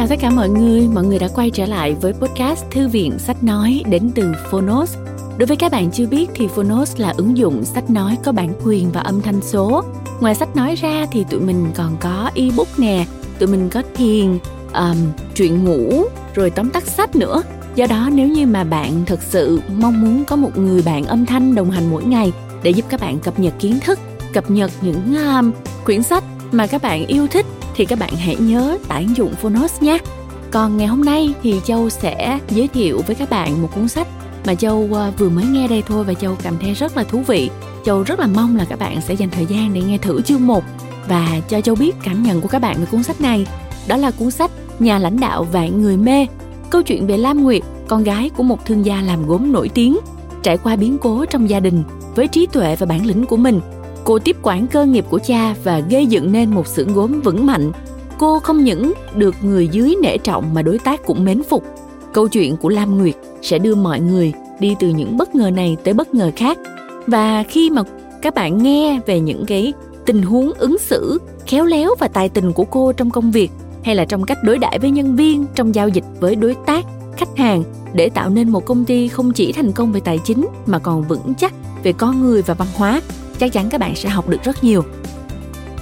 chào tất cả mọi người, mọi người đã quay trở lại với podcast Thư viện Sách Nói đến từ Phonos. Đối với các bạn chưa biết thì Phonos là ứng dụng sách nói có bản quyền và âm thanh số. Ngoài sách nói ra thì tụi mình còn có ebook nè, tụi mình có thiền, um, truyện ngủ, rồi tóm tắt sách nữa. Do đó nếu như mà bạn thực sự mong muốn có một người bạn âm thanh đồng hành mỗi ngày để giúp các bạn cập nhật kiến thức, cập nhật những um, quyển sách mà các bạn yêu thích thì các bạn hãy nhớ tải ứng dụng Phonos nhé. Còn ngày hôm nay thì Châu sẽ giới thiệu với các bạn một cuốn sách mà Châu ờ, vừa mới nghe đây thôi và Châu cảm thấy rất là thú vị. Châu rất là mong là các bạn sẽ dành thời gian để nghe thử chương 1 và cho Châu biết cảm nhận của các bạn về cuốn sách này. Đó là cuốn sách Nhà lãnh đạo vạn người mê, câu chuyện về Lam Nguyệt, con gái của một thương gia làm gốm nổi tiếng, trải qua biến cố trong gia đình với trí tuệ và bản lĩnh của mình Cô tiếp quản cơ nghiệp của cha và gây dựng nên một xưởng gốm vững mạnh. Cô không những được người dưới nể trọng mà đối tác cũng mến phục. Câu chuyện của Lam Nguyệt sẽ đưa mọi người đi từ những bất ngờ này tới bất ngờ khác. Và khi mà các bạn nghe về những cái tình huống ứng xử khéo léo và tài tình của cô trong công việc, hay là trong cách đối đãi với nhân viên, trong giao dịch với đối tác, khách hàng, để tạo nên một công ty không chỉ thành công về tài chính mà còn vững chắc về con người và văn hóa chắc chắn các bạn sẽ học được rất nhiều.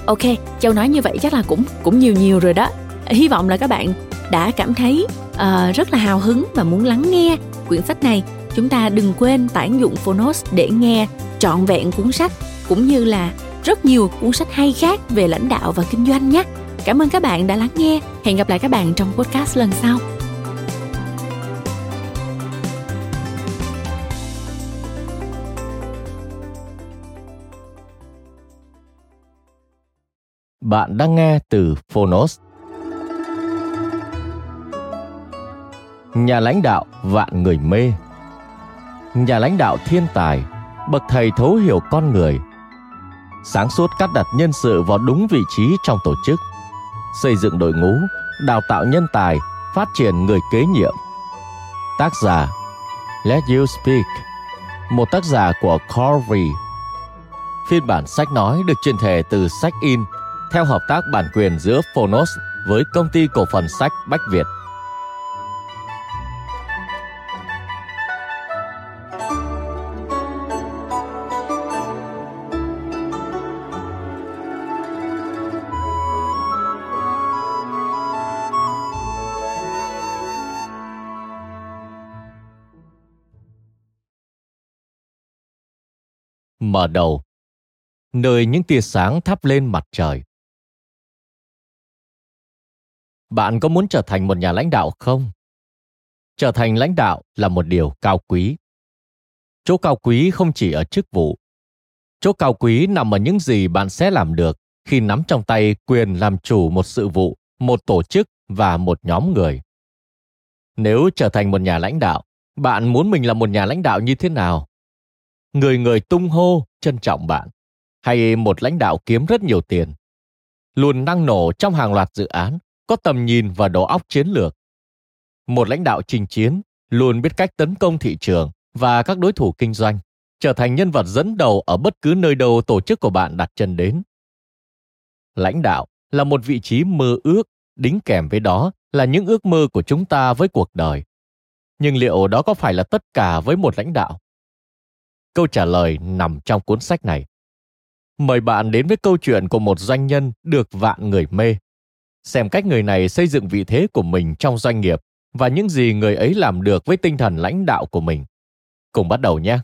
Ok châu nói như vậy chắc là cũng cũng nhiều nhiều rồi đó. Hy vọng là các bạn đã cảm thấy uh, rất là hào hứng và muốn lắng nghe quyển sách này. Chúng ta đừng quên tải ứng dụng phonos để nghe trọn vẹn cuốn sách cũng như là rất nhiều cuốn sách hay khác về lãnh đạo và kinh doanh nhé. Cảm ơn các bạn đã lắng nghe. Hẹn gặp lại các bạn trong podcast lần sau. Bạn đang nghe từ Phonos. Nhà lãnh đạo vạn người mê. Nhà lãnh đạo thiên tài, bậc thầy thấu hiểu con người. Sáng suốt cắt đặt nhân sự vào đúng vị trí trong tổ chức. Xây dựng đội ngũ, đào tạo nhân tài, phát triển người kế nhiệm. Tác giả Let You Speak Một tác giả của Corey Phiên bản sách nói được truyền thể từ sách in theo hợp tác bản quyền giữa Phonos với công ty cổ phần sách Bách Việt. mở đầu nơi những tia sáng thắp lên mặt trời bạn có muốn trở thành một nhà lãnh đạo không? Trở thành lãnh đạo là một điều cao quý. Chỗ cao quý không chỉ ở chức vụ. Chỗ cao quý nằm ở những gì bạn sẽ làm được khi nắm trong tay quyền làm chủ một sự vụ, một tổ chức và một nhóm người. Nếu trở thành một nhà lãnh đạo, bạn muốn mình là một nhà lãnh đạo như thế nào? Người người tung hô, trân trọng bạn. Hay một lãnh đạo kiếm rất nhiều tiền, luôn năng nổ trong hàng loạt dự án? Có tầm nhìn và đầu óc chiến lược. Một lãnh đạo trình chiến luôn biết cách tấn công thị trường và các đối thủ kinh doanh, trở thành nhân vật dẫn đầu ở bất cứ nơi đâu tổ chức của bạn đặt chân đến. Lãnh đạo là một vị trí mơ ước, đính kèm với đó là những ước mơ của chúng ta với cuộc đời. Nhưng liệu đó có phải là tất cả với một lãnh đạo? Câu trả lời nằm trong cuốn sách này. Mời bạn đến với câu chuyện của một doanh nhân được vạn người mê xem cách người này xây dựng vị thế của mình trong doanh nghiệp và những gì người ấy làm được với tinh thần lãnh đạo của mình. Cùng bắt đầu nhé.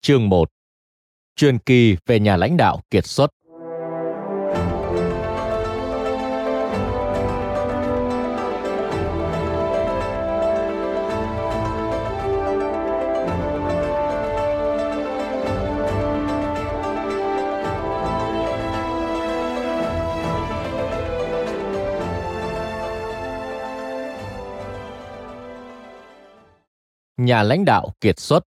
Chương 1 Truyền kỳ về nhà lãnh đạo kiệt xuất nhà lãnh đạo kiệt xuất.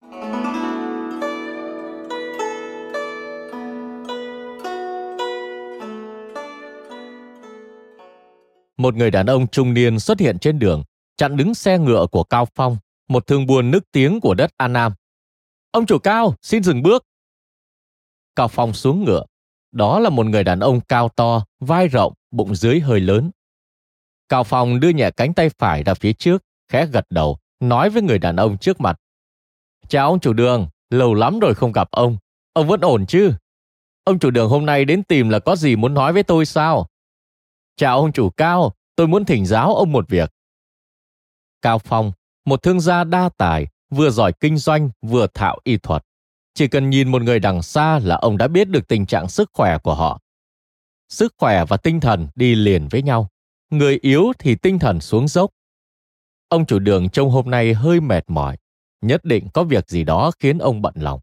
Một người đàn ông trung niên xuất hiện trên đường, chặn đứng xe ngựa của Cao Phong, một thương buôn nức tiếng của đất An Nam. Ông chủ Cao, xin dừng bước. Cao Phong xuống ngựa, Đó là một người đàn ông cao to, vai rộng, bụng dưới hơi lớn. Cao Phong đưa nhẹ cánh tay phải ra phía trước, khẽ gật đầu, nói với người đàn ông trước mặt. Chào ông chủ đường, lâu lắm rồi không gặp ông. Ông vẫn ổn chứ? Ông chủ đường hôm nay đến tìm là có gì muốn nói với tôi sao? Chào ông chủ Cao, tôi muốn thỉnh giáo ông một việc. Cao Phong, một thương gia đa tài, vừa giỏi kinh doanh, vừa thạo y thuật. Chỉ cần nhìn một người đằng xa là ông đã biết được tình trạng sức khỏe của họ. Sức khỏe và tinh thần đi liền với nhau. Người yếu thì tinh thần xuống dốc. Ông chủ đường trông hôm nay hơi mệt mỏi. Nhất định có việc gì đó khiến ông bận lòng.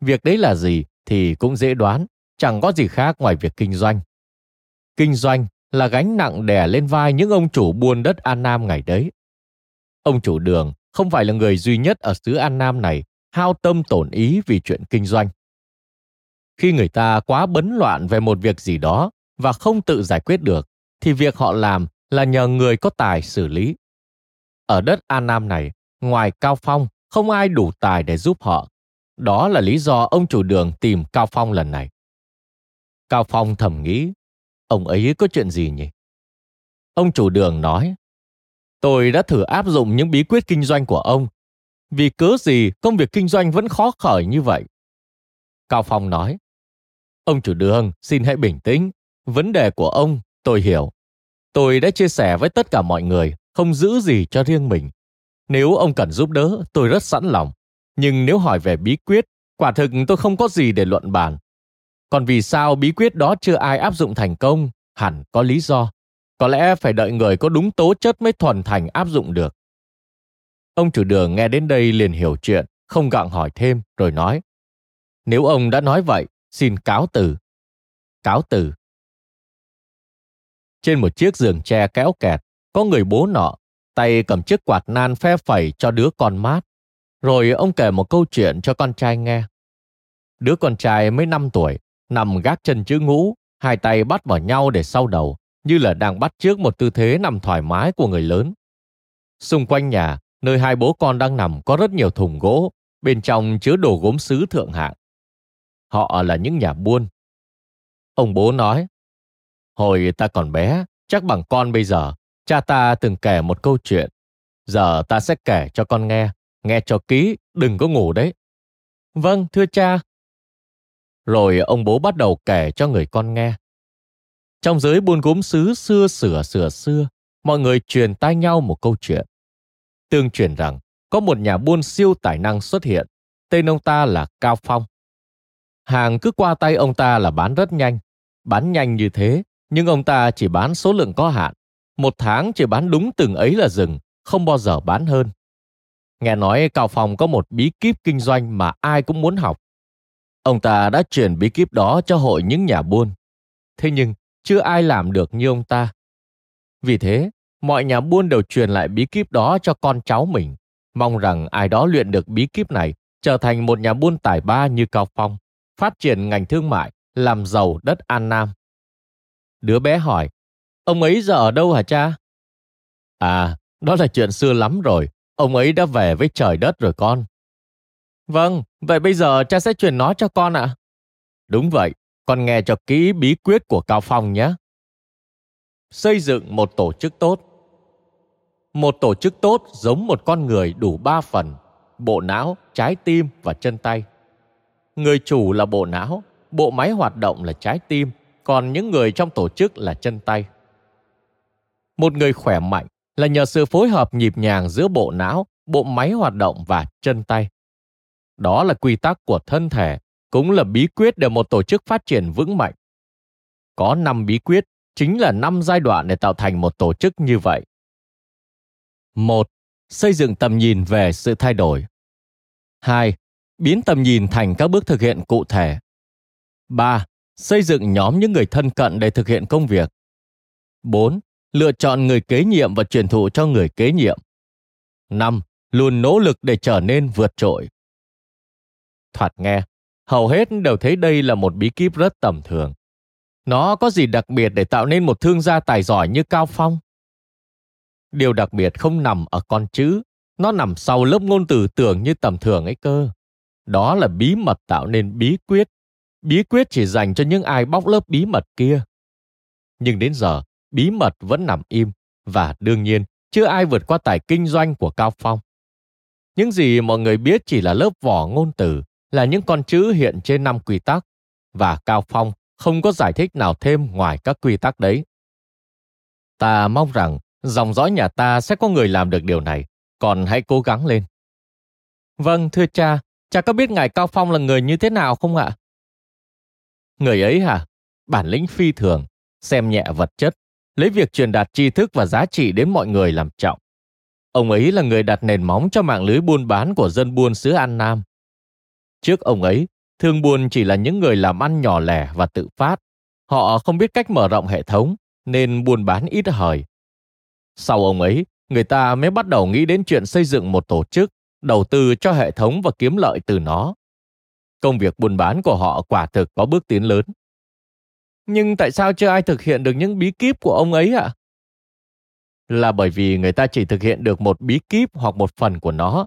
Việc đấy là gì thì cũng dễ đoán, chẳng có gì khác ngoài việc kinh doanh. Kinh doanh là gánh nặng đè lên vai những ông chủ buôn đất An Nam ngày đấy. Ông chủ đường không phải là người duy nhất ở xứ An Nam này hao tâm tổn ý vì chuyện kinh doanh. Khi người ta quá bấn loạn về một việc gì đó và không tự giải quyết được, thì việc họ làm là nhờ người có tài xử lý. Ở đất An Nam này, ngoài Cao Phong, không ai đủ tài để giúp họ. Đó là lý do ông chủ đường tìm Cao Phong lần này. Cao Phong thầm nghĩ, ông ấy có chuyện gì nhỉ? Ông chủ đường nói, tôi đã thử áp dụng những bí quyết kinh doanh của ông vì cớ gì công việc kinh doanh vẫn khó khởi như vậy? Cao Phong nói, Ông chủ đường, xin hãy bình tĩnh. Vấn đề của ông, tôi hiểu. Tôi đã chia sẻ với tất cả mọi người, không giữ gì cho riêng mình. Nếu ông cần giúp đỡ, tôi rất sẵn lòng. Nhưng nếu hỏi về bí quyết, quả thực tôi không có gì để luận bàn. Còn vì sao bí quyết đó chưa ai áp dụng thành công, hẳn có lý do. Có lẽ phải đợi người có đúng tố chất mới thuần thành áp dụng được. Ông chủ đường nghe đến đây liền hiểu chuyện, không gặng hỏi thêm, rồi nói. Nếu ông đã nói vậy, xin cáo từ. Cáo từ. Trên một chiếc giường tre kéo kẹt, có người bố nọ, tay cầm chiếc quạt nan phe phẩy cho đứa con mát. Rồi ông kể một câu chuyện cho con trai nghe. Đứa con trai mới 5 tuổi, nằm gác chân chữ ngũ, hai tay bắt vào nhau để sau đầu, như là đang bắt trước một tư thế nằm thoải mái của người lớn. Xung quanh nhà, Nơi hai bố con đang nằm có rất nhiều thùng gỗ, bên trong chứa đồ gốm sứ thượng hạng. Họ là những nhà buôn. Ông bố nói, hồi ta còn bé, chắc bằng con bây giờ, cha ta từng kể một câu chuyện. Giờ ta sẽ kể cho con nghe, nghe cho kỹ, đừng có ngủ đấy. Vâng, thưa cha. Rồi ông bố bắt đầu kể cho người con nghe. Trong giới buôn gốm xứ xưa sửa sửa xưa, mọi người truyền tai nhau một câu chuyện. Tương truyền rằng có một nhà buôn siêu tài năng xuất hiện, tên ông ta là Cao Phong. Hàng cứ qua tay ông ta là bán rất nhanh. Bán nhanh như thế, nhưng ông ta chỉ bán số lượng có hạn. Một tháng chỉ bán đúng từng ấy là dừng, không bao giờ bán hơn. Nghe nói Cao Phong có một bí kíp kinh doanh mà ai cũng muốn học. Ông ta đã truyền bí kíp đó cho hội những nhà buôn. Thế nhưng, chưa ai làm được như ông ta. Vì thế, mọi nhà buôn đều truyền lại bí kíp đó cho con cháu mình, mong rằng ai đó luyện được bí kíp này trở thành một nhà buôn tài ba như Cao Phong, phát triển ngành thương mại, làm giàu đất An Nam. Đứa bé hỏi, ông ấy giờ ở đâu hả cha? À, đó là chuyện xưa lắm rồi, ông ấy đã về với trời đất rồi con. Vâng, vậy bây giờ cha sẽ truyền nó cho con ạ. À? Đúng vậy, con nghe cho kỹ bí quyết của Cao Phong nhé. Xây dựng một tổ chức tốt một tổ chức tốt giống một con người đủ ba phần, bộ não, trái tim và chân tay. Người chủ là bộ não, bộ máy hoạt động là trái tim, còn những người trong tổ chức là chân tay. Một người khỏe mạnh là nhờ sự phối hợp nhịp nhàng giữa bộ não, bộ máy hoạt động và chân tay. Đó là quy tắc của thân thể, cũng là bí quyết để một tổ chức phát triển vững mạnh. Có năm bí quyết, chính là năm giai đoạn để tạo thành một tổ chức như vậy. 1. Xây dựng tầm nhìn về sự thay đổi. 2. Biến tầm nhìn thành các bước thực hiện cụ thể. 3. Xây dựng nhóm những người thân cận để thực hiện công việc. 4. Lựa chọn người kế nhiệm và truyền thụ cho người kế nhiệm. 5. Luôn nỗ lực để trở nên vượt trội. Thoạt nghe, hầu hết đều thấy đây là một bí kíp rất tầm thường. Nó có gì đặc biệt để tạo nên một thương gia tài giỏi như Cao Phong? Điều đặc biệt không nằm ở con chữ, nó nằm sau lớp ngôn từ tưởng như tầm thường ấy cơ. Đó là bí mật tạo nên bí quyết. bí quyết chỉ dành cho những ai bóc lớp bí mật kia. Nhưng đến giờ, bí mật vẫn nằm im và đương nhiên chưa ai vượt qua tài kinh doanh của Cao Phong. Những gì mọi người biết chỉ là lớp vỏ ngôn từ, là những con chữ hiện trên năm quy tắc và Cao Phong không có giải thích nào thêm ngoài các quy tắc đấy. Ta mong rằng dòng dõi nhà ta sẽ có người làm được điều này, còn hãy cố gắng lên. Vâng, thưa cha, cha có biết ngài Cao Phong là người như thế nào không ạ? Người ấy hả? Bản lĩnh phi thường, xem nhẹ vật chất, lấy việc truyền đạt tri thức và giá trị đến mọi người làm trọng. Ông ấy là người đặt nền móng cho mạng lưới buôn bán của dân buôn xứ An Nam. Trước ông ấy, thương buôn chỉ là những người làm ăn nhỏ lẻ và tự phát. Họ không biết cách mở rộng hệ thống, nên buôn bán ít hời. Sau ông ấy, người ta mới bắt đầu nghĩ đến chuyện xây dựng một tổ chức, đầu tư cho hệ thống và kiếm lợi từ nó. Công việc buôn bán của họ quả thực có bước tiến lớn. Nhưng tại sao chưa ai thực hiện được những bí kíp của ông ấy ạ? À? Là bởi vì người ta chỉ thực hiện được một bí kíp hoặc một phần của nó.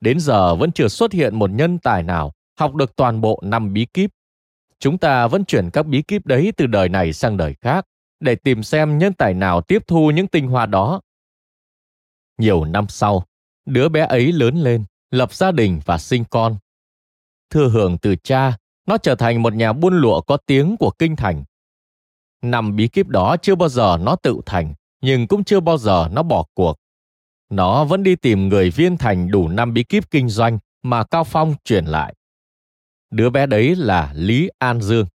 Đến giờ vẫn chưa xuất hiện một nhân tài nào học được toàn bộ năm bí kíp. Chúng ta vẫn chuyển các bí kíp đấy từ đời này sang đời khác để tìm xem nhân tài nào tiếp thu những tinh hoa đó. Nhiều năm sau, đứa bé ấy lớn lên, lập gia đình và sinh con. Thừa hưởng từ cha, nó trở thành một nhà buôn lụa có tiếng của kinh thành. Năm bí kíp đó chưa bao giờ nó tự thành, nhưng cũng chưa bao giờ nó bỏ cuộc. Nó vẫn đi tìm người viên thành đủ năm bí kíp kinh doanh mà Cao Phong truyền lại. Đứa bé đấy là Lý An Dương.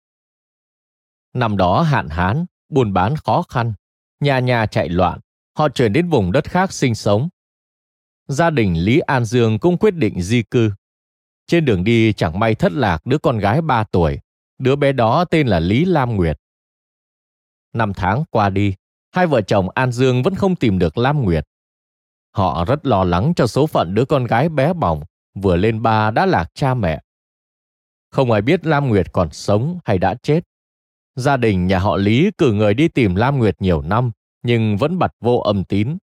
Năm đó hạn hán, buôn bán khó khăn, nhà nhà chạy loạn, họ chuyển đến vùng đất khác sinh sống. Gia đình Lý An Dương cũng quyết định di cư. Trên đường đi chẳng may thất lạc đứa con gái 3 tuổi, đứa bé đó tên là Lý Lam Nguyệt. Năm tháng qua đi, hai vợ chồng An Dương vẫn không tìm được Lam Nguyệt. Họ rất lo lắng cho số phận đứa con gái bé bỏng, vừa lên ba đã lạc cha mẹ. Không ai biết Lam Nguyệt còn sống hay đã chết. Gia đình nhà họ Lý cử người đi tìm Lam Nguyệt nhiều năm, nhưng vẫn bật vô âm tín.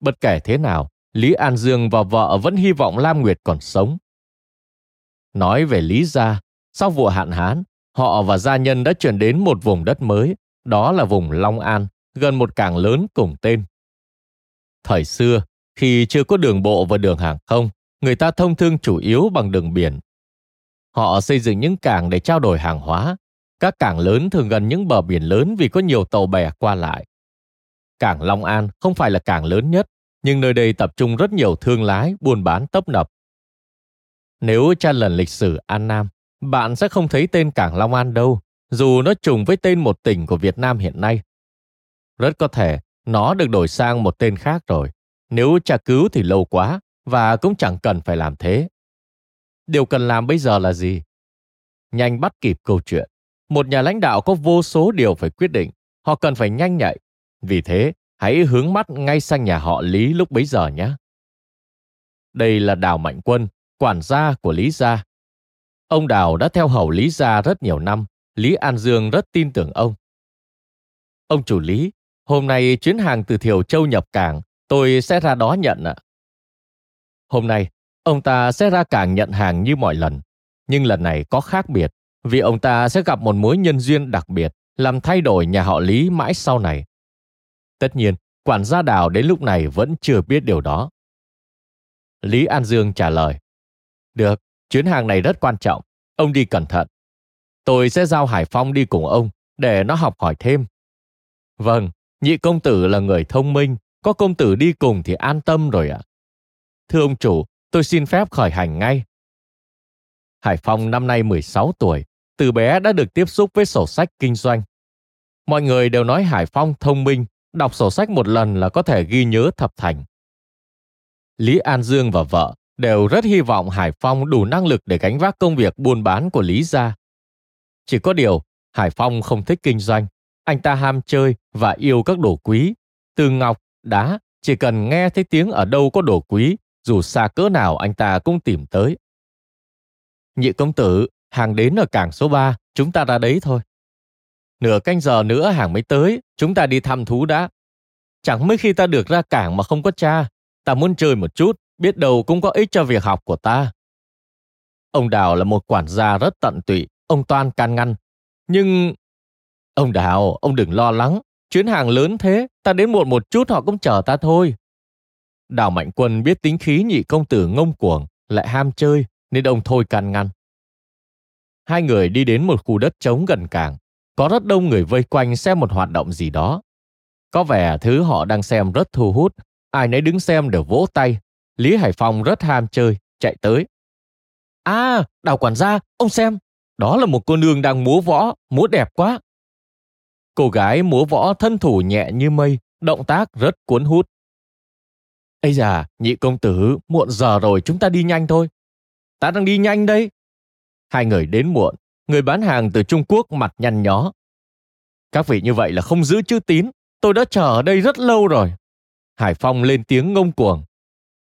Bất kể thế nào, Lý An Dương và vợ vẫn hy vọng Lam Nguyệt còn sống. Nói về Lý gia, sau vụ hạn hán, họ và gia nhân đã chuyển đến một vùng đất mới, đó là vùng Long An, gần một cảng lớn cùng tên. Thời xưa, khi chưa có đường bộ và đường hàng không, người ta thông thương chủ yếu bằng đường biển. Họ xây dựng những cảng để trao đổi hàng hóa. Các cảng lớn thường gần những bờ biển lớn vì có nhiều tàu bè qua lại. Cảng Long An không phải là cảng lớn nhất, nhưng nơi đây tập trung rất nhiều thương lái buôn bán tấp nập. Nếu tra lần lịch sử An Nam, bạn sẽ không thấy tên cảng Long An đâu, dù nó trùng với tên một tỉnh của Việt Nam hiện nay. Rất có thể nó được đổi sang một tên khác rồi. Nếu tra cứu thì lâu quá và cũng chẳng cần phải làm thế. Điều cần làm bây giờ là gì? Nhanh bắt kịp câu chuyện. Một nhà lãnh đạo có vô số điều phải quyết định. Họ cần phải nhanh nhạy. Vì thế, hãy hướng mắt ngay sang nhà họ Lý lúc bấy giờ nhé. Đây là Đào Mạnh Quân, quản gia của Lý Gia. Ông Đào đã theo hầu Lý Gia rất nhiều năm. Lý An Dương rất tin tưởng ông. Ông chủ Lý, hôm nay chuyến hàng từ Thiều Châu nhập cảng, tôi sẽ ra đó nhận ạ. Hôm nay, ông ta sẽ ra cảng nhận hàng như mọi lần. Nhưng lần này có khác biệt, vì ông ta sẽ gặp một mối nhân duyên đặc biệt, làm thay đổi nhà họ Lý mãi sau này. Tất nhiên, quản gia đào đến lúc này vẫn chưa biết điều đó. Lý An Dương trả lời. Được, chuyến hàng này rất quan trọng, ông đi cẩn thận. Tôi sẽ giao Hải Phong đi cùng ông, để nó học hỏi thêm. Vâng, nhị công tử là người thông minh, có công tử đi cùng thì an tâm rồi ạ. Thưa ông chủ, tôi xin phép khởi hành ngay. Hải Phong năm nay 16 tuổi, từ bé đã được tiếp xúc với sổ sách kinh doanh. Mọi người đều nói Hải Phong thông minh, đọc sổ sách một lần là có thể ghi nhớ thập thành. Lý An Dương và vợ đều rất hy vọng Hải Phong đủ năng lực để gánh vác công việc buôn bán của Lý gia. Chỉ có điều, Hải Phong không thích kinh doanh, anh ta ham chơi và yêu các đồ quý, từ ngọc, đá, chỉ cần nghe thấy tiếng ở đâu có đồ quý dù xa cỡ nào anh ta cũng tìm tới. Nhị công tử, hàng đến ở cảng số 3, chúng ta ra đấy thôi. Nửa canh giờ nữa hàng mới tới, chúng ta đi thăm thú đã. Chẳng mấy khi ta được ra cảng mà không có cha, ta muốn chơi một chút, biết đâu cũng có ích cho việc học của ta. Ông Đào là một quản gia rất tận tụy, ông Toan can ngăn. Nhưng... Ông Đào, ông đừng lo lắng. Chuyến hàng lớn thế, ta đến muộn một chút họ cũng chờ ta thôi. Đào Mạnh Quân biết tính khí nhị công tử ngông cuồng, lại ham chơi, nên ông thôi can ngăn. Hai người đi đến một khu đất trống gần cảng. Có rất đông người vây quanh xem một hoạt động gì đó. Có vẻ thứ họ đang xem rất thu hút. Ai nấy đứng xem đều vỗ tay. Lý Hải Phong rất ham chơi, chạy tới. À, đào quản gia, ông xem. Đó là một cô nương đang múa võ, múa đẹp quá. Cô gái múa võ thân thủ nhẹ như mây, động tác rất cuốn hút. Ây da, nhị công tử, muộn giờ rồi chúng ta đi nhanh thôi. Ta đang đi nhanh đây. Hai người đến muộn, người bán hàng từ Trung Quốc mặt nhăn nhó. Các vị như vậy là không giữ chữ tín, tôi đã chờ ở đây rất lâu rồi. Hải Phong lên tiếng ngông cuồng.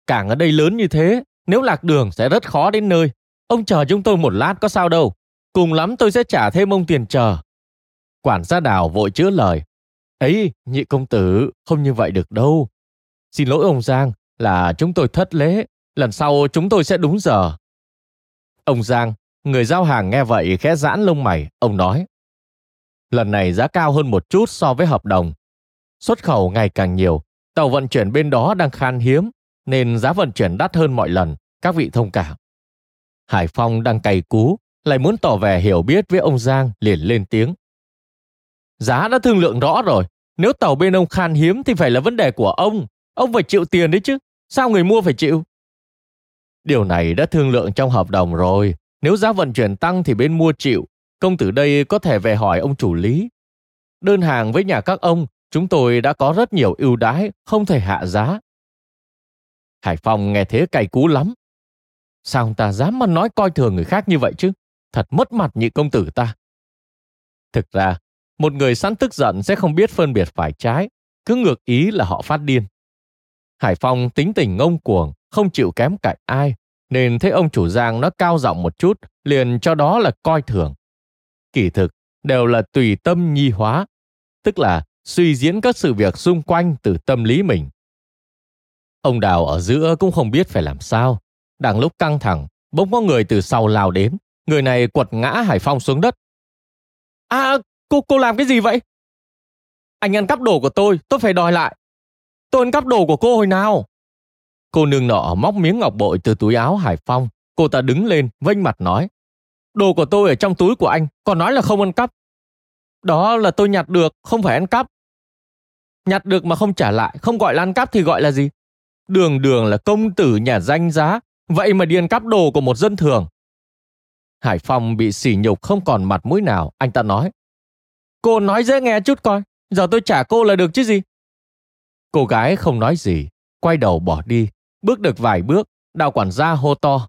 Cảng ở đây lớn như thế, nếu lạc đường sẽ rất khó đến nơi. Ông chờ chúng tôi một lát có sao đâu. Cùng lắm tôi sẽ trả thêm ông tiền chờ. Quản gia đào vội chữa lời. Ấy, nhị công tử, không như vậy được đâu. Xin lỗi ông Giang, là chúng tôi thất lễ. Lần sau chúng tôi sẽ đúng giờ. Ông Giang, người giao hàng nghe vậy khẽ giãn lông mày, ông nói. Lần này giá cao hơn một chút so với hợp đồng. Xuất khẩu ngày càng nhiều, tàu vận chuyển bên đó đang khan hiếm, nên giá vận chuyển đắt hơn mọi lần, các vị thông cảm. Hải Phong đang cày cú, lại muốn tỏ vẻ hiểu biết với ông Giang liền lên tiếng. Giá đã thương lượng rõ rồi, nếu tàu bên ông khan hiếm thì phải là vấn đề của ông. Ông phải chịu tiền đấy chứ, sao người mua phải chịu? Điều này đã thương lượng trong hợp đồng rồi, nếu giá vận chuyển tăng thì bên mua chịu, công tử đây có thể về hỏi ông chủ lý. Đơn hàng với nhà các ông, chúng tôi đã có rất nhiều ưu đãi, không thể hạ giá. Hải Phong nghe thế cay cú lắm. Sao ông ta dám mà nói coi thường người khác như vậy chứ? Thật mất mặt nhị công tử ta. Thực ra, một người sẵn tức giận sẽ không biết phân biệt phải trái, cứ ngược ý là họ phát điên. Hải Phong tính tình ngông cuồng, không chịu kém cạnh ai, nên thấy ông chủ Giang nó cao giọng một chút, liền cho đó là coi thường. Kỳ thực, đều là tùy tâm nhi hóa, tức là suy diễn các sự việc xung quanh từ tâm lý mình. Ông Đào ở giữa cũng không biết phải làm sao. Đang lúc căng thẳng, bỗng có người từ sau lao đến. Người này quật ngã Hải Phong xuống đất. À, cô cô làm cái gì vậy? Anh ăn cắp đồ của tôi, tôi phải đòi lại. Tôi ăn cắp đồ của cô hồi nào? Cô nương nọ móc miếng ngọc bội từ túi áo Hải Phong. Cô ta đứng lên, vênh mặt nói. Đồ của tôi ở trong túi của anh, còn nói là không ăn cắp. Đó là tôi nhặt được, không phải ăn cắp. Nhặt được mà không trả lại, không gọi là ăn cắp thì gọi là gì? Đường đường là công tử nhà danh giá, vậy mà điền cắp đồ của một dân thường. Hải Phong bị sỉ nhục không còn mặt mũi nào, anh ta nói. Cô nói dễ nghe chút coi, giờ tôi trả cô là được chứ gì. Cô gái không nói gì, quay đầu bỏ đi, bước được vài bước, đào quản gia hô to.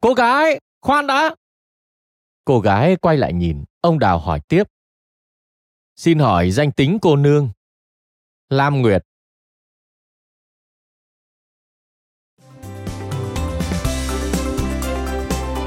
Cô gái, khoan đã! Cô gái quay lại nhìn, ông Đào hỏi tiếp. Xin hỏi danh tính cô nương. Lam Nguyệt.